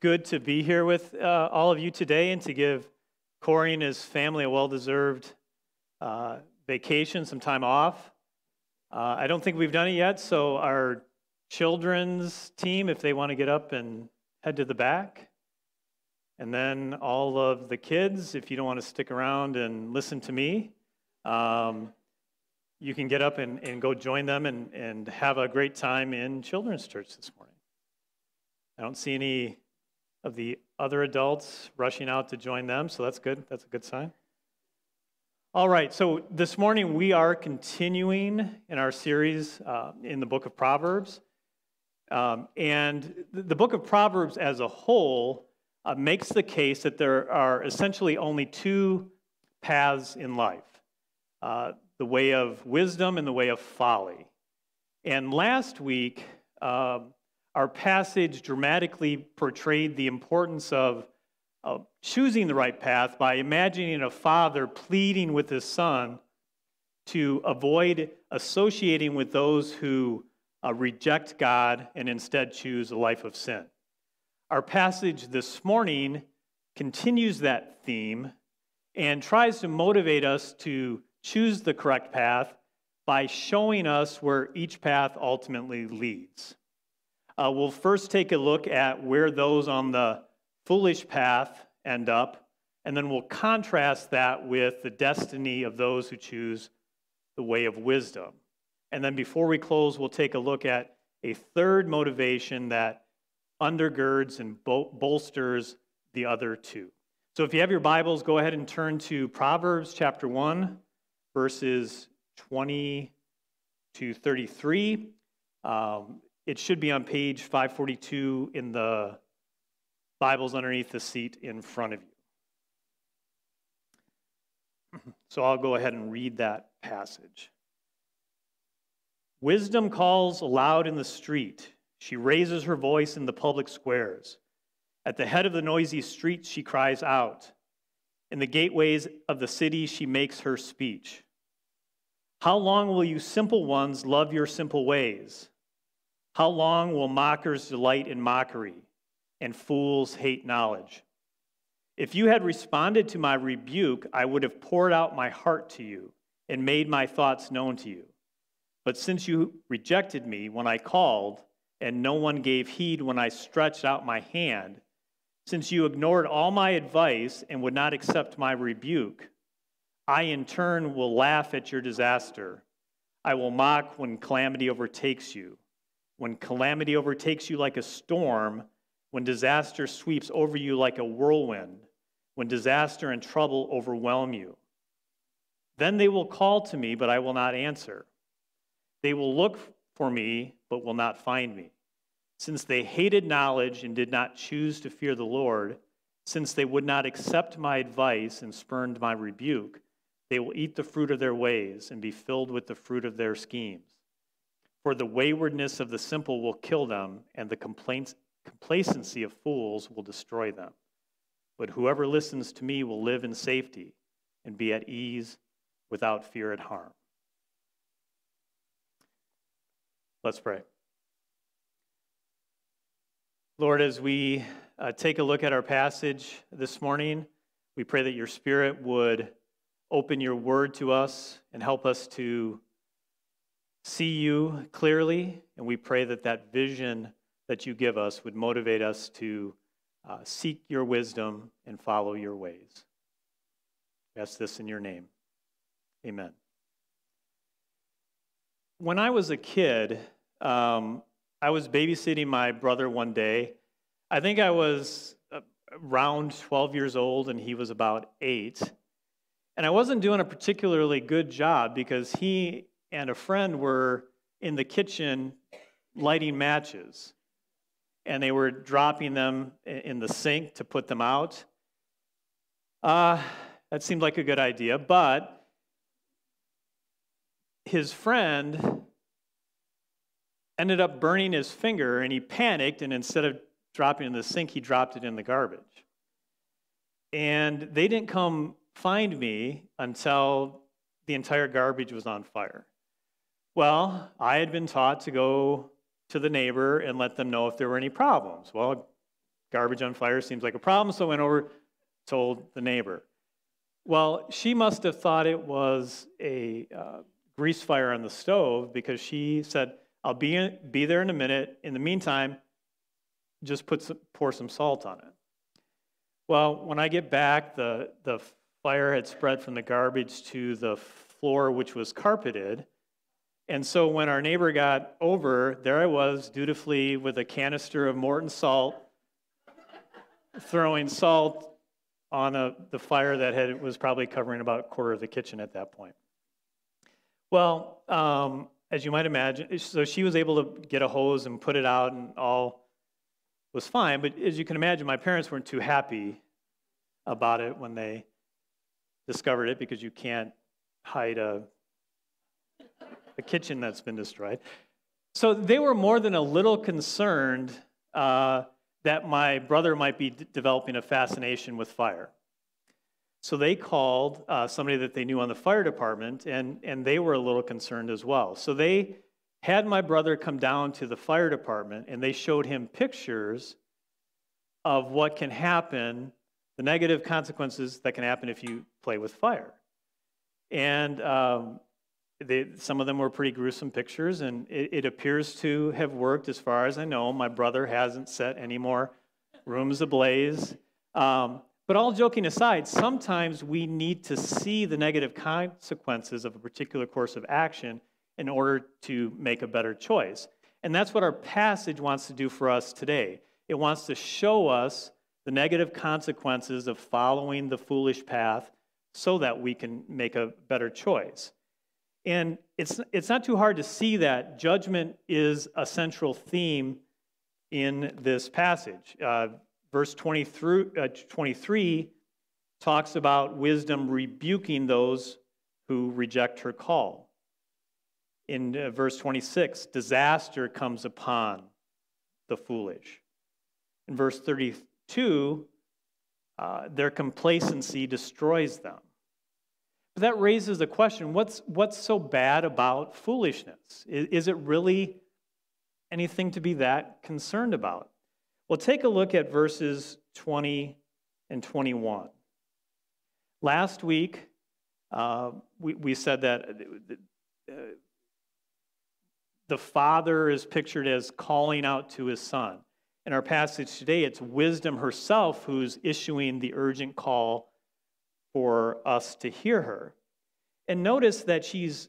good to be here with uh, all of you today and to give Corey and his family a well deserved uh, vacation, some time off. Uh, I don't think we've done it yet, so our children's team, if they want to get up and head to the back. And then all of the kids, if you don't want to stick around and listen to me, um, you can get up and, and go join them and, and have a great time in children's church this morning. I don't see any of the other adults rushing out to join them, so that's good. That's a good sign. All right, so this morning we are continuing in our series uh, in the book of Proverbs. Um, and the book of Proverbs as a whole uh, makes the case that there are essentially only two paths in life uh, the way of wisdom and the way of folly. And last week, um, our passage dramatically portrayed the importance of, choosing the right path by imagining a father pleading with his son to avoid associating with those who uh, reject God and instead choose a life of sin. Our passage this morning continues that theme and tries to motivate us to choose the correct path by showing us where each path ultimately leads. Uh, we'll first take a look at where those on the foolish path end up, and then we'll contrast that with the destiny of those who choose the way of wisdom. And then before we close, we'll take a look at a third motivation that undergirds and bol- bolsters the other two. So if you have your Bibles, go ahead and turn to Proverbs chapter 1, verses 20 to 33. Um, it should be on page 542 in the Bibles underneath the seat in front of you. So I'll go ahead and read that passage. Wisdom calls aloud in the street. She raises her voice in the public squares. At the head of the noisy streets, she cries out. In the gateways of the city, she makes her speech. How long will you simple ones love your simple ways? How long will mockers delight in mockery and fools hate knowledge? If you had responded to my rebuke, I would have poured out my heart to you and made my thoughts known to you. But since you rejected me when I called, and no one gave heed when I stretched out my hand, since you ignored all my advice and would not accept my rebuke, I in turn will laugh at your disaster. I will mock when calamity overtakes you when calamity overtakes you like a storm, when disaster sweeps over you like a whirlwind, when disaster and trouble overwhelm you. Then they will call to me, but I will not answer. They will look for me, but will not find me. Since they hated knowledge and did not choose to fear the Lord, since they would not accept my advice and spurned my rebuke, they will eat the fruit of their ways and be filled with the fruit of their schemes. For the waywardness of the simple will kill them, and the complacency of fools will destroy them. But whoever listens to me will live in safety and be at ease without fear of harm. Let's pray. Lord, as we uh, take a look at our passage this morning, we pray that your Spirit would open your word to us and help us to see you clearly, and we pray that that vision that you give us would motivate us to uh, seek your wisdom and follow your ways. We ask this in your name. Amen. When I was a kid, um, I was babysitting my brother one day. I think I was uh, around 12 years old, and he was about eight. And I wasn't doing a particularly good job because he and a friend were in the kitchen lighting matches. And they were dropping them in the sink to put them out. Uh, that seemed like a good idea, but his friend ended up burning his finger and he panicked and instead of dropping in the sink he dropped it in the garbage and they didn't come find me until the entire garbage was on fire well, I had been taught to go to the neighbor and let them know if there were any problems. Well, garbage on fire seems like a problem, so I went over, told the neighbor. Well, she must have thought it was a uh, grease fire on the stove because she said, I'll be, in, be there in a minute. In the meantime, just put some, pour some salt on it. Well, when I get back, the, the fire had spread from the garbage to the floor, which was carpeted. And so when our neighbor got over, there I was dutifully with a canister of Morton salt, throwing salt on a, the fire that had, was probably covering about a quarter of the kitchen at that point. Well, um, as you might imagine, so she was able to get a hose and put it out, and all was fine. But as you can imagine, my parents weren't too happy about it when they discovered it because you can't hide a, a kitchen that's been destroyed. So they were more than a little concerned uh, that my brother might be d- developing a fascination with fire. So they called uh, somebody that they knew on the fire department, and, and they were a little concerned as well. So they had my brother come down to the fire department, and they showed him pictures of what can happen, the negative consequences that can happen if you play with fire. And um, they, some of them were pretty gruesome pictures, and it, it, appears to have worked as far as I know. My brother hasn't set any more rooms ablaze. Um, but all joking aside, sometimes we need to see the negative consequences of a particular course of action in order to make a better choice. And that's what our passage wants to do for us today. It wants to show us the negative consequences of following the foolish path so that we can make a better choice. And it's, it's not too hard to see that judgment is a central theme in this passage. Uh, verse 23, uh, 23 talks about wisdom rebuking those who reject her call. In uh, verse 26, disaster comes upon the foolish. In verse 32, uh, their complacency destroys them. But that raises the question what's, what's so bad about foolishness? Is, is it really anything to be that concerned about? Well, take a look at verses 20 and 21. Last week, uh, we, we said that uh, the father is pictured as calling out to his son. In our passage today, it's wisdom herself who's issuing the urgent call for us to hear her. And notice that she's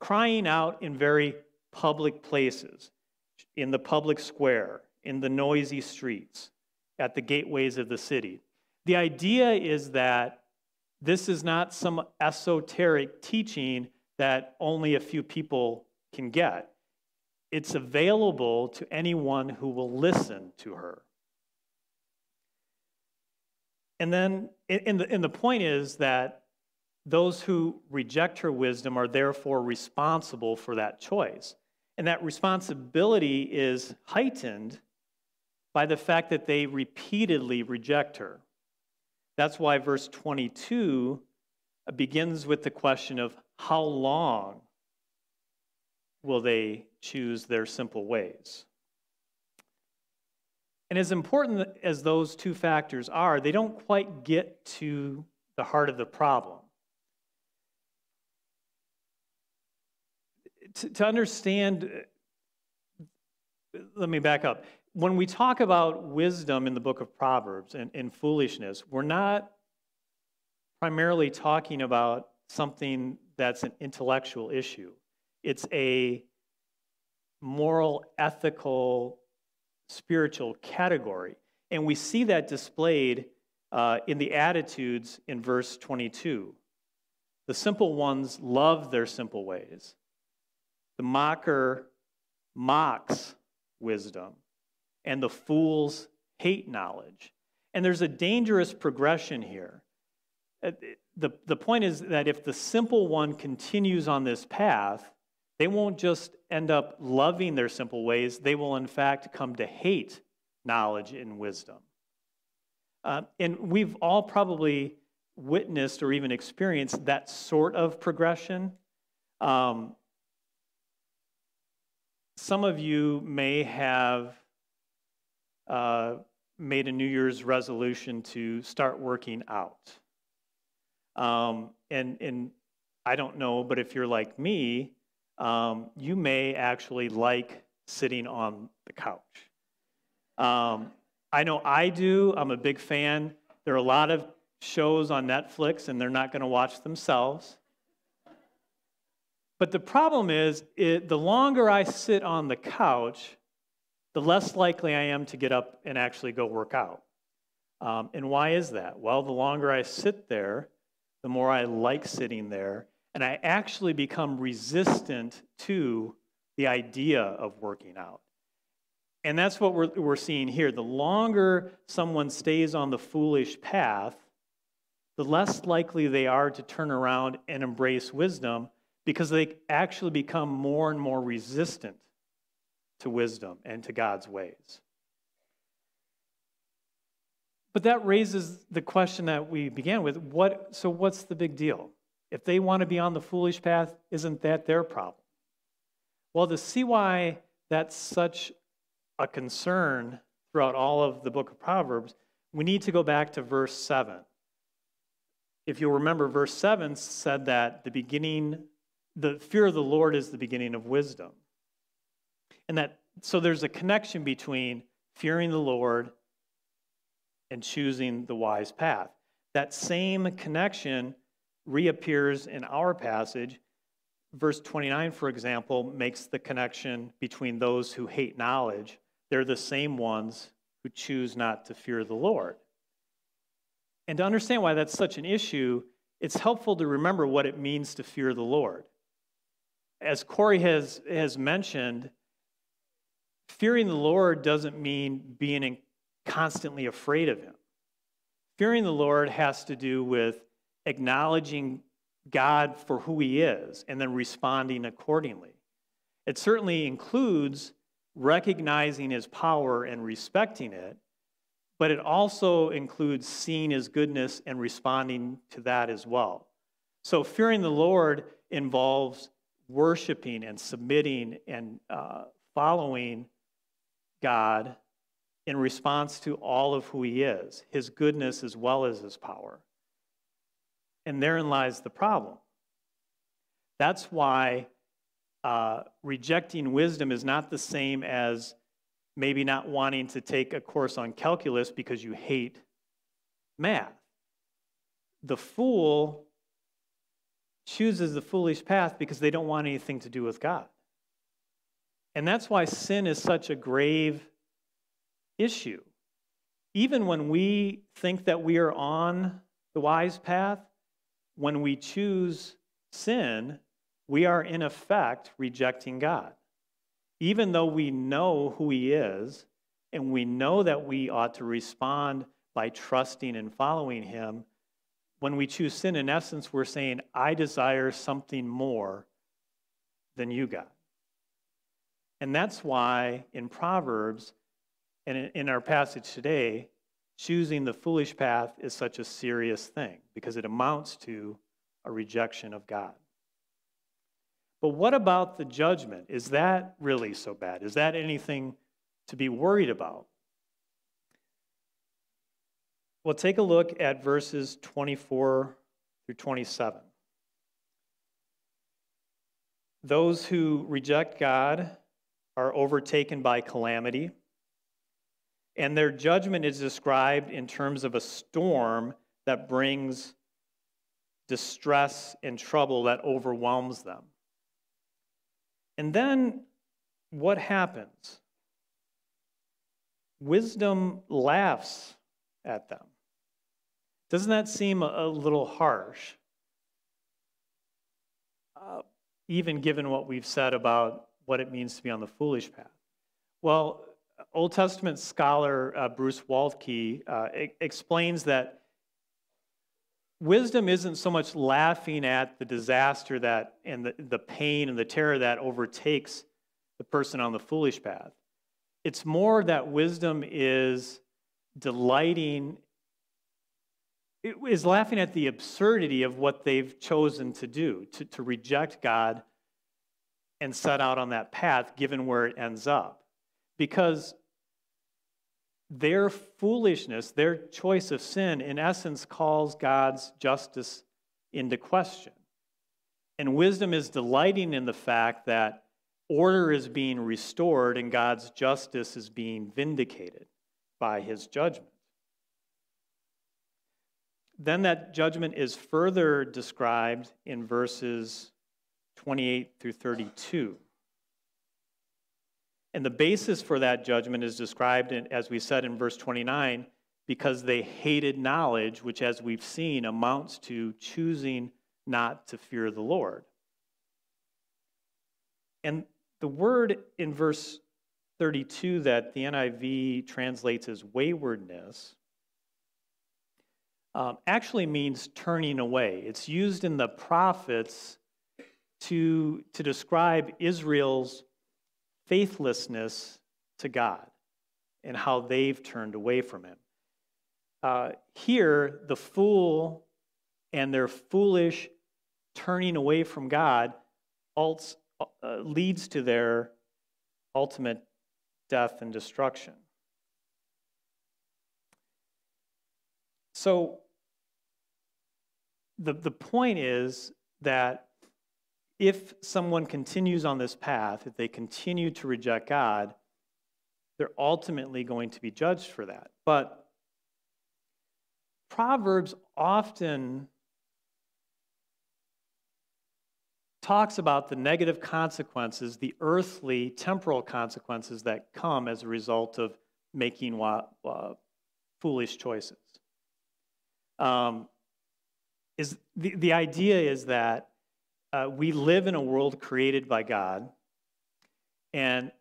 crying out in very public places, in the public square, in the noisy streets, at the gateways of the city. The idea is that this is not some esoteric teaching that only a few people can get. It's available to anyone who will listen to her. And then, and the, and the point is that those who reject her wisdom are therefore responsible for that choice. And that responsibility is heightened by the fact that they repeatedly reject her. That's why verse 22 begins with the question of how long will they choose their simple ways? And as important as those two factors are, they don't quite get to the heart of the problem. To, to understand, uh, let me back up. When we talk about wisdom in the book of Proverbs and, and foolishness, we're not primarily talking about something that's an intellectual issue. It's a moral, ethical spiritual category. And we see that displayed uh, in the attitudes in verse 22. The simple ones love their simple ways. The mocker mocks wisdom, and the fools hate knowledge. And there's a dangerous progression here. Uh, the, the point is that if the simple one continues on this path, they won't just end up loving their simple ways, they will, in fact, come to hate knowledge and wisdom. Uh, and we've all probably witnessed or even experienced that sort of progression. Um, some of you may have uh, made a New Year's resolution to start working out. Um, and, and I don't know, but if you're like me, um, you may actually like sitting on the couch. Um, I know I do. I'm a big fan. There are a lot of shows on Netflix, and they're not going to watch themselves. But the problem is, it, the longer I sit on the couch, the less likely I am to get up and actually go work out. Um, and why is that? Well, the longer I sit there, the more I like sitting there, and I actually become resistant to the idea of working out. And that's what we're, we're seeing here. The longer someone stays on the foolish path, the less likely they are to turn around and embrace wisdom because they actually become more and more resistant to wisdom and to God's ways. But that raises the question that we began with what so what's the big deal? If they want to be on the foolish path, isn't that their problem? Well, to see why that's such a concern throughout all of the book of Proverbs, we need to go back to verse 7. If you'll remember, verse 7 said that the beginning, the fear of the Lord is the beginning of wisdom. And that, so there's a connection between fearing the Lord and choosing the wise path. That same connection reappears in our passage. Verse 29, for example, makes the connection between those who hate knowledge. They're the same ones who choose not to fear the Lord. And to understand why that's such an issue, it's helpful to remember what it means to fear the Lord. As Corey has, has mentioned, fearing the Lord doesn't mean being constantly afraid of Him. Fearing the Lord has to do with acknowledging God for who He is and then responding accordingly. It certainly includes recognizing His power and respecting it, but it also includes seeing His goodness and responding to that as well. So, fearing the Lord involves worshiping and submitting and uh, following God in response to all of who He is, His goodness as well as His power. And therein lies the problem. That's why uh, rejecting wisdom is not the same as maybe not wanting to take a course on calculus because you hate math. The fool chooses the foolish path because they don't want anything to do with God. And that's why sin is such a grave issue. Even when we think that we are on the wise path, when we choose sin, we are in effect rejecting God. Even though we know who He is and we know that we ought to respond by trusting and following Him, when we choose sin, in essence, we're saying, I desire something more than you, God. And that's why in Proverbs and in our passage today, choosing the foolish path is such a serious thing because it amounts to a rejection of God. But what about the judgment? Is that really so bad? Is that anything to be worried about? Well, take a look at verses 24 through 27. Those who reject God are overtaken by calamity and their judgment is described in terms of a storm that brings distress and trouble that overwhelms them. And then what happens? Wisdom laughs at them. Doesn't that seem a, little harsh? Uh, even given what we've said about what it means to be on the foolish path. Well, Old Testament scholar uh, Bruce Waltke uh, explains that wisdom isn't so much laughing at the disaster that and the, the pain and the terror that overtakes the person on the foolish path. It's more that wisdom is delighting, it is laughing at the absurdity of what they've chosen to do, to, to reject God and set out on that path, given where it ends up. Because their foolishness, their choice of sin, in essence, calls God's justice into question. And wisdom is delighting in the fact that order is being restored and God's justice is being vindicated by his judgment. Then that judgment is further described in verses 28 through 32. And the basis for that judgment is described, in, as we said in verse 29, because they hated knowledge, which, as we've seen, amounts to choosing not to fear the Lord. And the word in verse 32 that the NIV translates as waywardness um, actually means turning away. It's used in the prophets to, to describe Israel's faithlessness to God and how they've turned away from Him. Uh, here, the fool and their foolish turning away from God uh, leads to their ultimate death and destruction. So, the, the point is that if someone continues on this path, if they continue to reject God, they're ultimately going to be judged for that. But Proverbs often talks about the negative consequences, the earthly, temporal consequences that come as a result of making uh, foolish choices. Um, is the, the idea is that uh, we live in a world created by God, and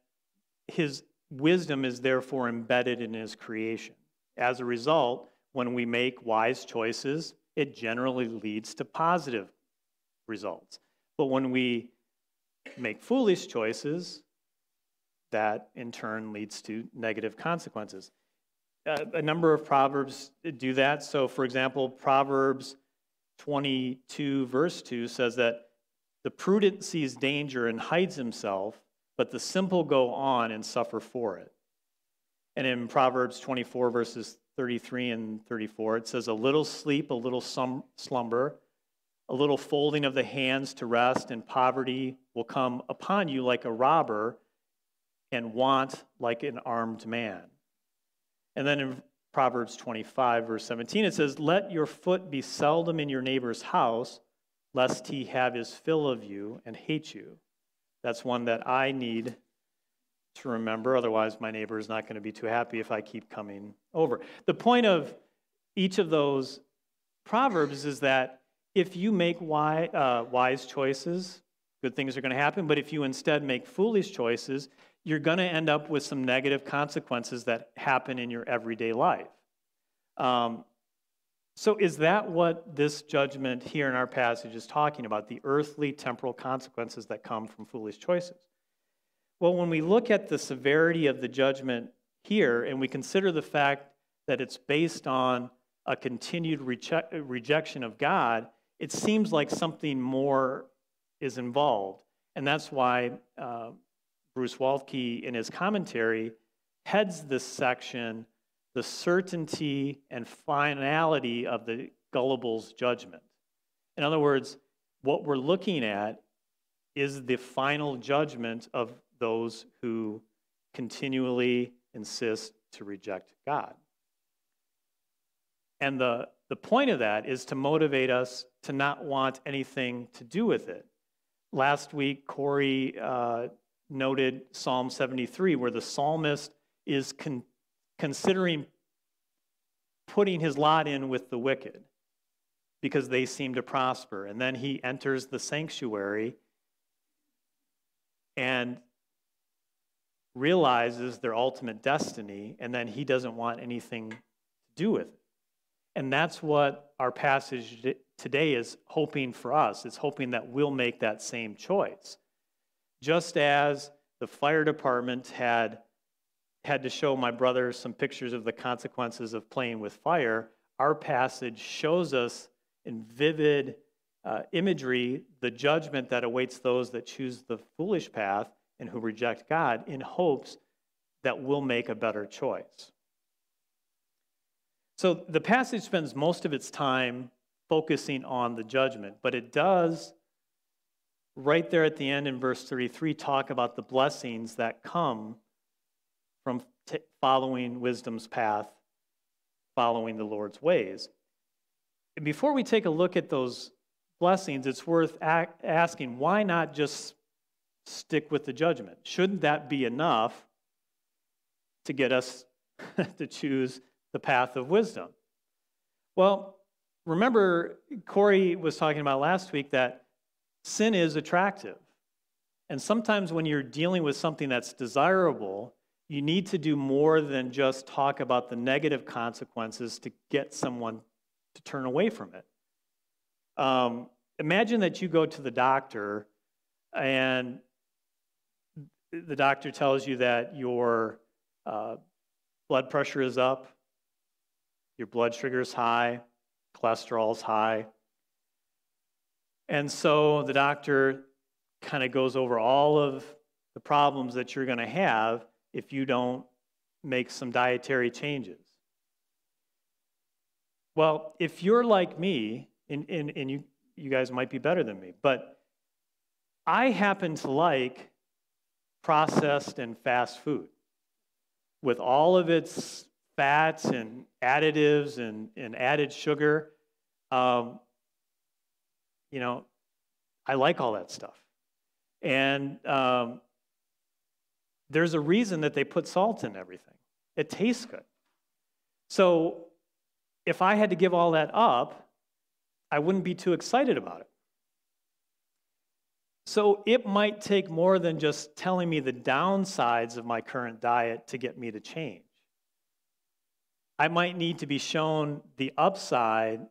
His wisdom is therefore embedded in His creation. As a result, when we make wise choices, it generally leads to positive results. But when we make foolish choices, that in turn leads to negative consequences. Uh, a number of proverbs do that. So, for example, Proverbs 22, verse 2 says that the prudent sees danger and hides himself, but the simple go on and suffer for it. And in Proverbs 24, verses 33 and 34, it says, A little sleep, a little slumber, a little folding of the hands to rest, and poverty will come upon you like a robber, and want like an armed man. And then in Proverbs 25, verse 17, it says, Let your foot be seldom in your neighbor's house lest he have his fill of you and hate you. That's one that I need to remember. Otherwise, my neighbor is not going to be too happy if I keep coming over. The point of each of those proverbs is that if you make wise, uh, wise choices, good things are going to happen. But if you instead make foolish choices, you're going to end up with some negative consequences that happen in your everyday life. Um, so, is that what this judgment here in our passage is talking about? The earthly, temporal consequences that come from foolish choices? Well, when we look at the severity of the judgment here and we consider the fact that it's based on a continued rejection of God, it seems like something more is involved. And that's why uh, Bruce Waltke, in his commentary, heads this section the certainty and finality of the gullible's judgment. In other words, what we're looking at is the final judgment of those who continually insist to reject God. And the, the point of that is to motivate us to not want anything to do with it. Last week, Corey uh, noted Psalm 73, where the psalmist is considering putting his lot in with the wicked because they seem to prosper. And then he enters the sanctuary and realizes their ultimate destiny, and then he doesn't want anything to do with it. And that's what our passage today is hoping for us. It's hoping that we'll make that same choice. Just as the fire department had had to show my brother some pictures of the consequences of playing with fire, our passage shows us in vivid uh, imagery the judgment that awaits those that choose the foolish path and who reject God in hopes that we'll make a better choice. So the passage spends most of its time focusing on the judgment, but it does, right there at the end in verse 33, talk about the blessings that come from following wisdom's path, following the Lord's ways. And before we take a look at those blessings, it's worth asking why not just stick with the judgment? Shouldn't that be enough to get us to choose the path of wisdom? Well, remember, Corey was talking about last week that sin is attractive. And sometimes when you're dealing with something that's desirable, you need to do more than just talk about the negative consequences to get someone to turn away from it. Um, imagine that you go to the doctor and the doctor tells you that your uh, blood pressure is up, your blood sugar is high, cholesterol is high. And so the doctor kind of goes over all of the problems that you're going to have if you don't make some dietary changes. Well, if you're like me, and, and, and you, you guys might be better than me, but I happen to like processed and fast food with all of its fats and additives and, and added sugar. Um, you know, I like all that stuff. And um, there's a reason that they put salt in everything. It tastes good. So if I had to give all that up, I wouldn't be too excited about it. So it might take more than just telling me the downsides of my current diet to get me to change. I might need to be shown the upside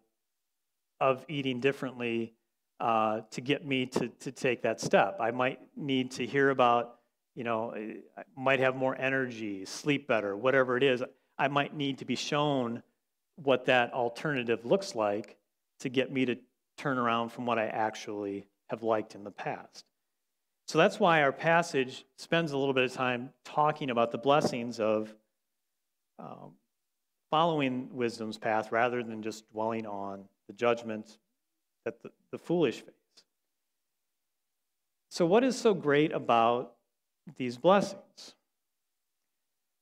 of eating differently uh, to get me to, to take that step. I might need to hear about you know, I might have more energy, sleep better, whatever it is. I might need to be shown what that alternative looks like to get me to turn around from what I actually have liked in the past. So that's why our passage spends a little bit of time talking about the blessings of um, following wisdom's path rather than just dwelling on the judgment that the, the foolish face. So, what is so great about these blessings?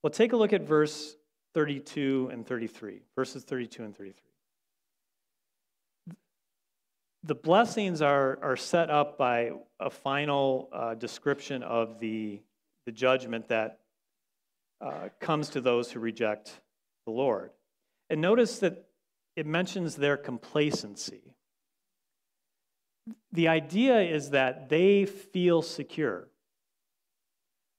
Well, take a look at verse 32 and 33, verses 32 and 33. The blessings are, are set up by a final uh, description of the, the judgment that uh, comes to those who reject the Lord. And notice that it mentions their complacency. The idea is that they feel secure.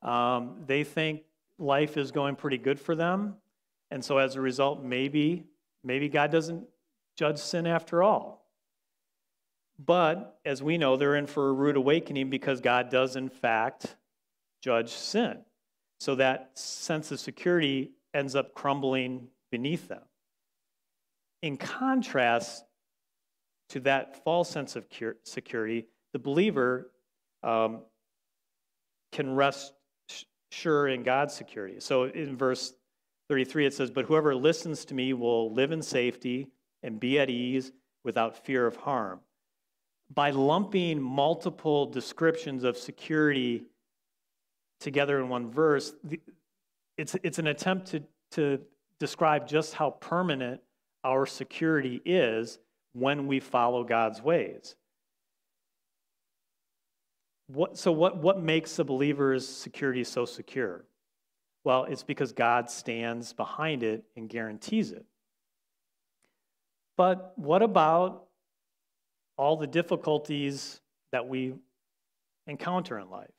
Um, they think life is going pretty good for them. And so as a result, maybe, maybe God doesn't judge sin after all. But as we know, they're in for a rude awakening because God does, in fact, judge sin. So that sense of security ends up crumbling beneath them. In contrast to that false sense of security, the believer um, can rest sure in God's security. So in verse 33, it says, But whoever listens to me will live in safety and be at ease without fear of harm. By lumping multiple descriptions of security together in one verse, it's, it's an attempt to, to describe just how permanent our security is when we follow God's ways. What, so, what, what makes a believer's security so secure? Well, it's because God stands behind it and guarantees it. But what about all the difficulties that we encounter in life?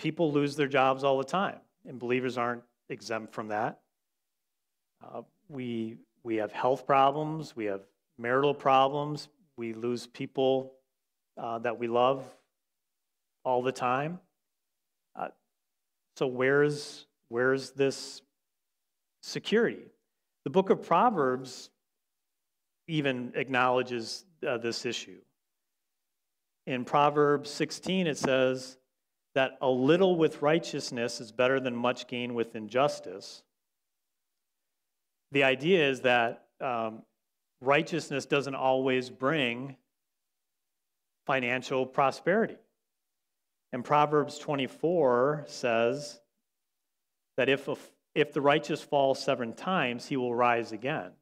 People lose their jobs all the time, and believers aren't exempt from that. Uh, we, we have health problems, we have marital problems, we lose people uh, that we love all the time. Uh, so where's where's this security? The book of Proverbs even acknowledges uh, this issue. In Proverbs 16, it says that a little with righteousness is better than much gain with injustice. the idea is that um, righteousness doesn't always bring financial prosperity. And Proverbs 24 says that if, a, if the righteous falls seven times, he will rise again.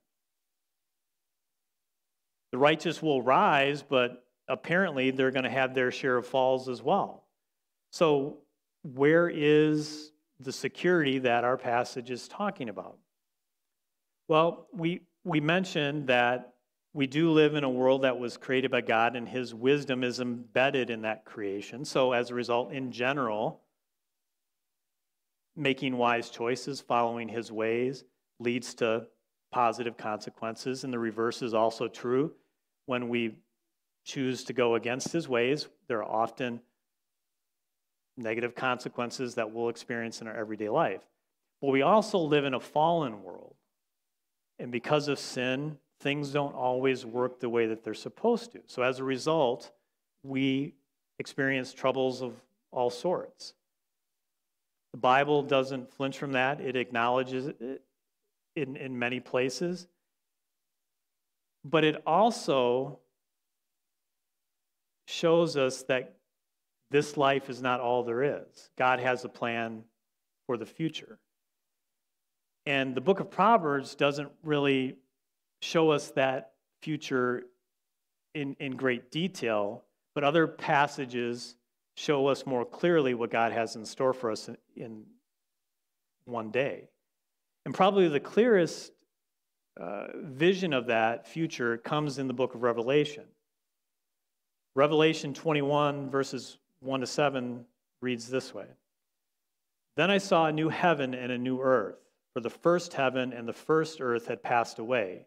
The righteous will rise, but apparently they're going to have their share of falls as well. So, where is the security that our passage is talking about? Well, we, we mentioned that we do live in a world that was created by God and his wisdom is embedded in that creation. So, as a result, in general, making wise choices, following his ways, leads to positive consequences. And the reverse is also true. When we choose to go against his ways, there are often negative consequences that we'll experience in our everyday life. But we also live in a fallen world. And because of sin, things don't always work the way that they're supposed to. So as a result, we experience troubles of all sorts. The Bible doesn't flinch from that, it acknowledges it in, in many places. But it also shows us that this life is not all there is. God has a plan for the future. And the book of Proverbs doesn't really show us that future in, in great detail, but other passages show us more clearly what God has in store for us in, in one day. And probably the clearest uh, vision of that future comes in the book of Revelation. Revelation 21, verses 1 to 7, reads this way Then I saw a new heaven and a new earth, for the first heaven and the first earth had passed away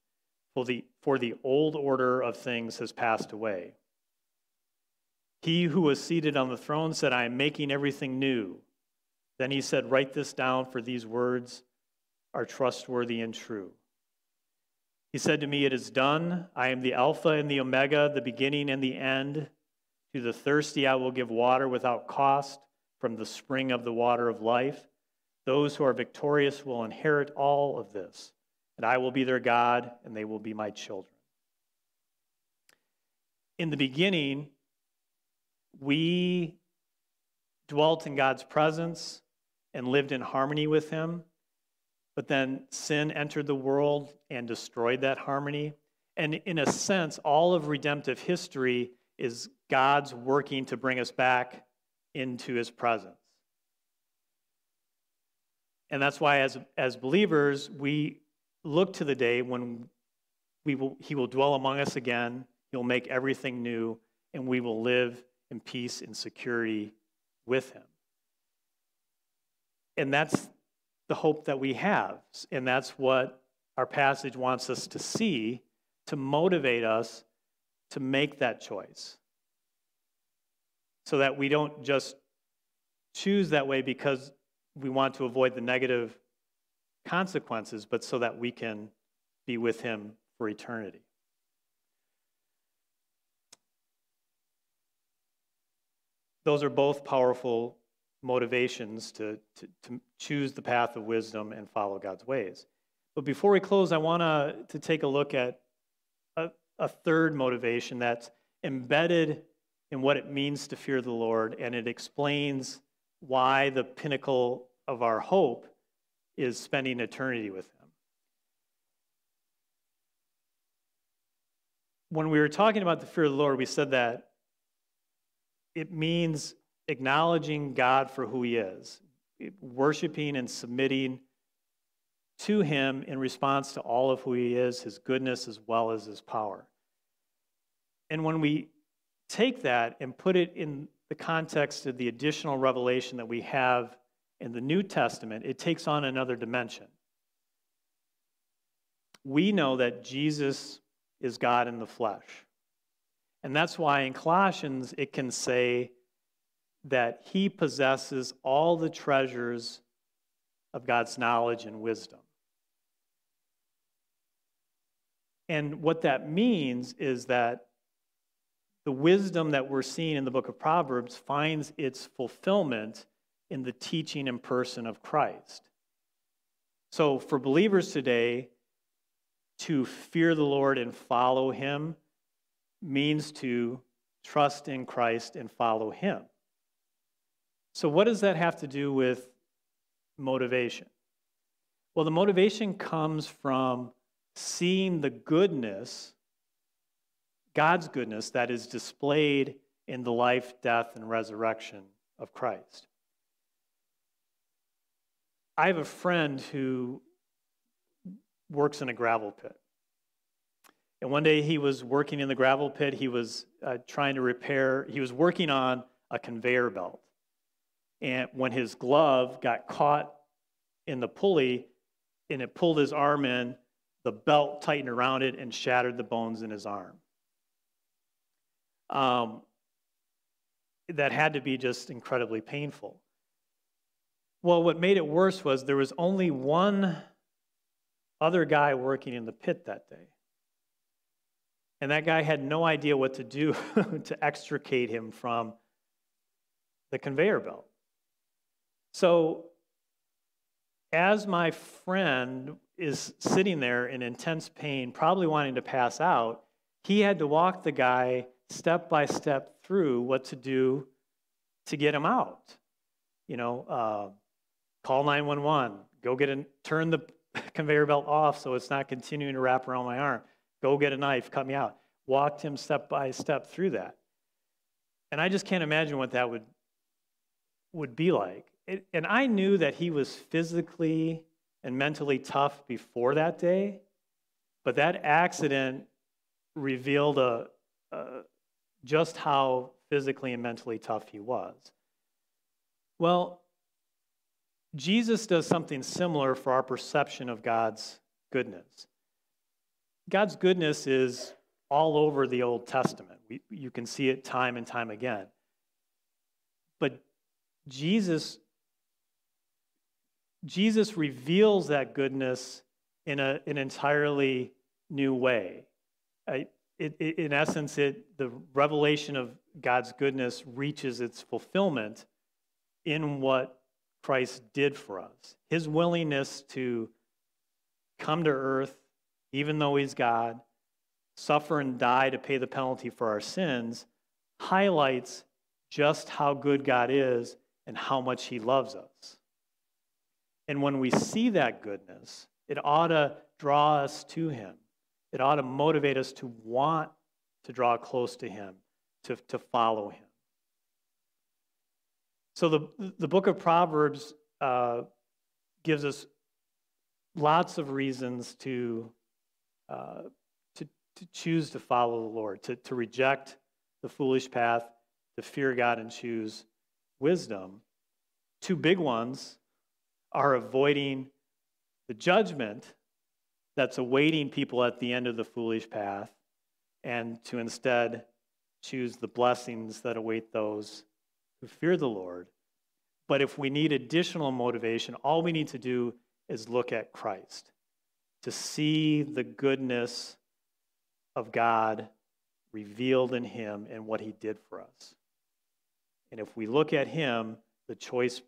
for the, for the old order of things has passed away. He who was seated on the throne said, I am making everything new. Then he said, Write this down, for these words are trustworthy and true. He said to me, It is done. I am the Alpha and the Omega, the beginning and the end. To the thirsty, I will give water without cost from the spring of the water of life. Those who are victorious will inherit all of this and I will be their God, and they will be my children. In the beginning, we dwelt in God's presence and lived in harmony with Him. But then sin entered the world and destroyed that harmony. And in a sense, all of redemptive history is God's working to bring us back into His presence. And that's why, as, as believers, we look to the day when we will, he will dwell among us again, he'll make everything new, and we will live in peace and security with him. And that's the hope that we have. And that's what our passage wants us to see to motivate us to make that choice. So that we don't just choose that way because we want to avoid the negative consequences, but so that we can be with him for eternity. Those are both powerful motivations to, to, to choose the path of wisdom and follow God's ways. But before we close, I want to take a look at a, a third motivation that's embedded in what it means to fear the Lord, and it explains why the pinnacle of our hope is spending eternity with Him. When we were talking about the fear of the Lord, we said that it means acknowledging God for who He is, worshiping and submitting to Him in response to all of who He is, His goodness as well as His power. And when we take that and put it in the context of the additional revelation that we have in the New Testament, it takes on another dimension. we know that Jesus is God in the flesh. And that's why in Colossians it can say that he possesses all the treasures of God's knowledge and wisdom. And what that means is that the wisdom that we're seeing in the book of Proverbs finds its fulfillment in the teaching and person of Christ. So, for believers today, to fear the Lord and follow him means to trust in Christ and follow him. So, what does that have to do with motivation? Well, the motivation comes from seeing the goodness, God's goodness, that is displayed in the life, death, and resurrection of Christ. I have a friend who works in a gravel pit. And one day he was working in the gravel pit. He was uh, trying to repair, he was working on a conveyor belt. And when his glove got caught in the pulley and it pulled his arm in, the belt tightened around it and shattered the bones in his arm. Um, that had to be just incredibly painful. Well, what made it worse was there was only one other guy working in the pit that day. And that guy had no idea what to do to extricate him from the conveyor belt. So, as my friend is sitting there in intense pain, probably wanting to pass out, he had to walk the guy step by step through what to do to get him out. You know, uh, call 911, go get a, turn the conveyor belt off so it's not continuing to wrap around my arm. Go get a knife, cut me out. Walked him step by step through that. And I just can't imagine what that would, would be like. It, and I knew that he was physically and mentally tough before that day, but that accident revealed a, a, just how physically and mentally tough he was. Well, Jesus does something similar for our perception of God's goodness. God's goodness is all over the Old Testament. We, you can see it time and time again. But Jesus Jesus reveals that goodness in a, an entirely new way. I, it, it, in essence, it, the revelation of God's goodness reaches its fulfillment in what Christ did for us. His willingness to come to earth, even though he's God, suffer and die to pay the penalty for our sins, highlights just how good God is and how much he loves us. And when we see that goodness, it ought to draw us to him. It ought to motivate us to want to draw close to him, to, to follow him. So the, the book of Proverbs uh, gives us lots of reasons to, uh, to, to choose to follow the Lord, to, to reject the foolish path, to fear God and choose wisdom. Two big ones are avoiding the judgment that's awaiting people at the end of the foolish path and to instead choose the blessings that await those who fear the Lord. But if we need additional motivation, all we need to do is look at Christ, to see the goodness of God revealed in Him and what He did for us. And if we look at Him, the choice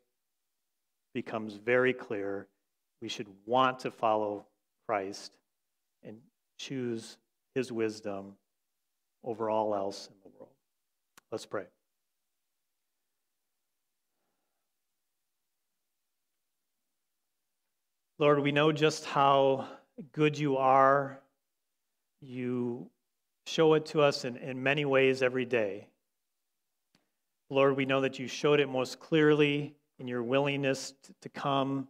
becomes very clear. We should want to follow Christ and choose His wisdom over all else in the world. Let's pray. Lord, we know just how good you are. You show it to us in, in many ways every day. Lord, we know that you showed it most clearly in your willingness to, come,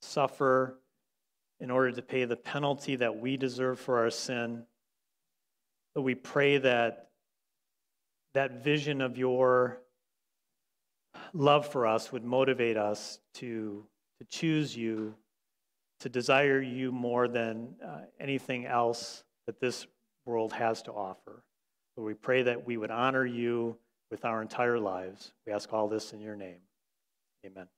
suffer, in order to pay the penalty that we deserve for our sin. But we pray that that vision of your love for us would motivate us to, to choose you to desire you more than uh, anything else that this world has to offer. Lord, we pray that we would honor you with our entire lives. We ask all this in your name. Amen.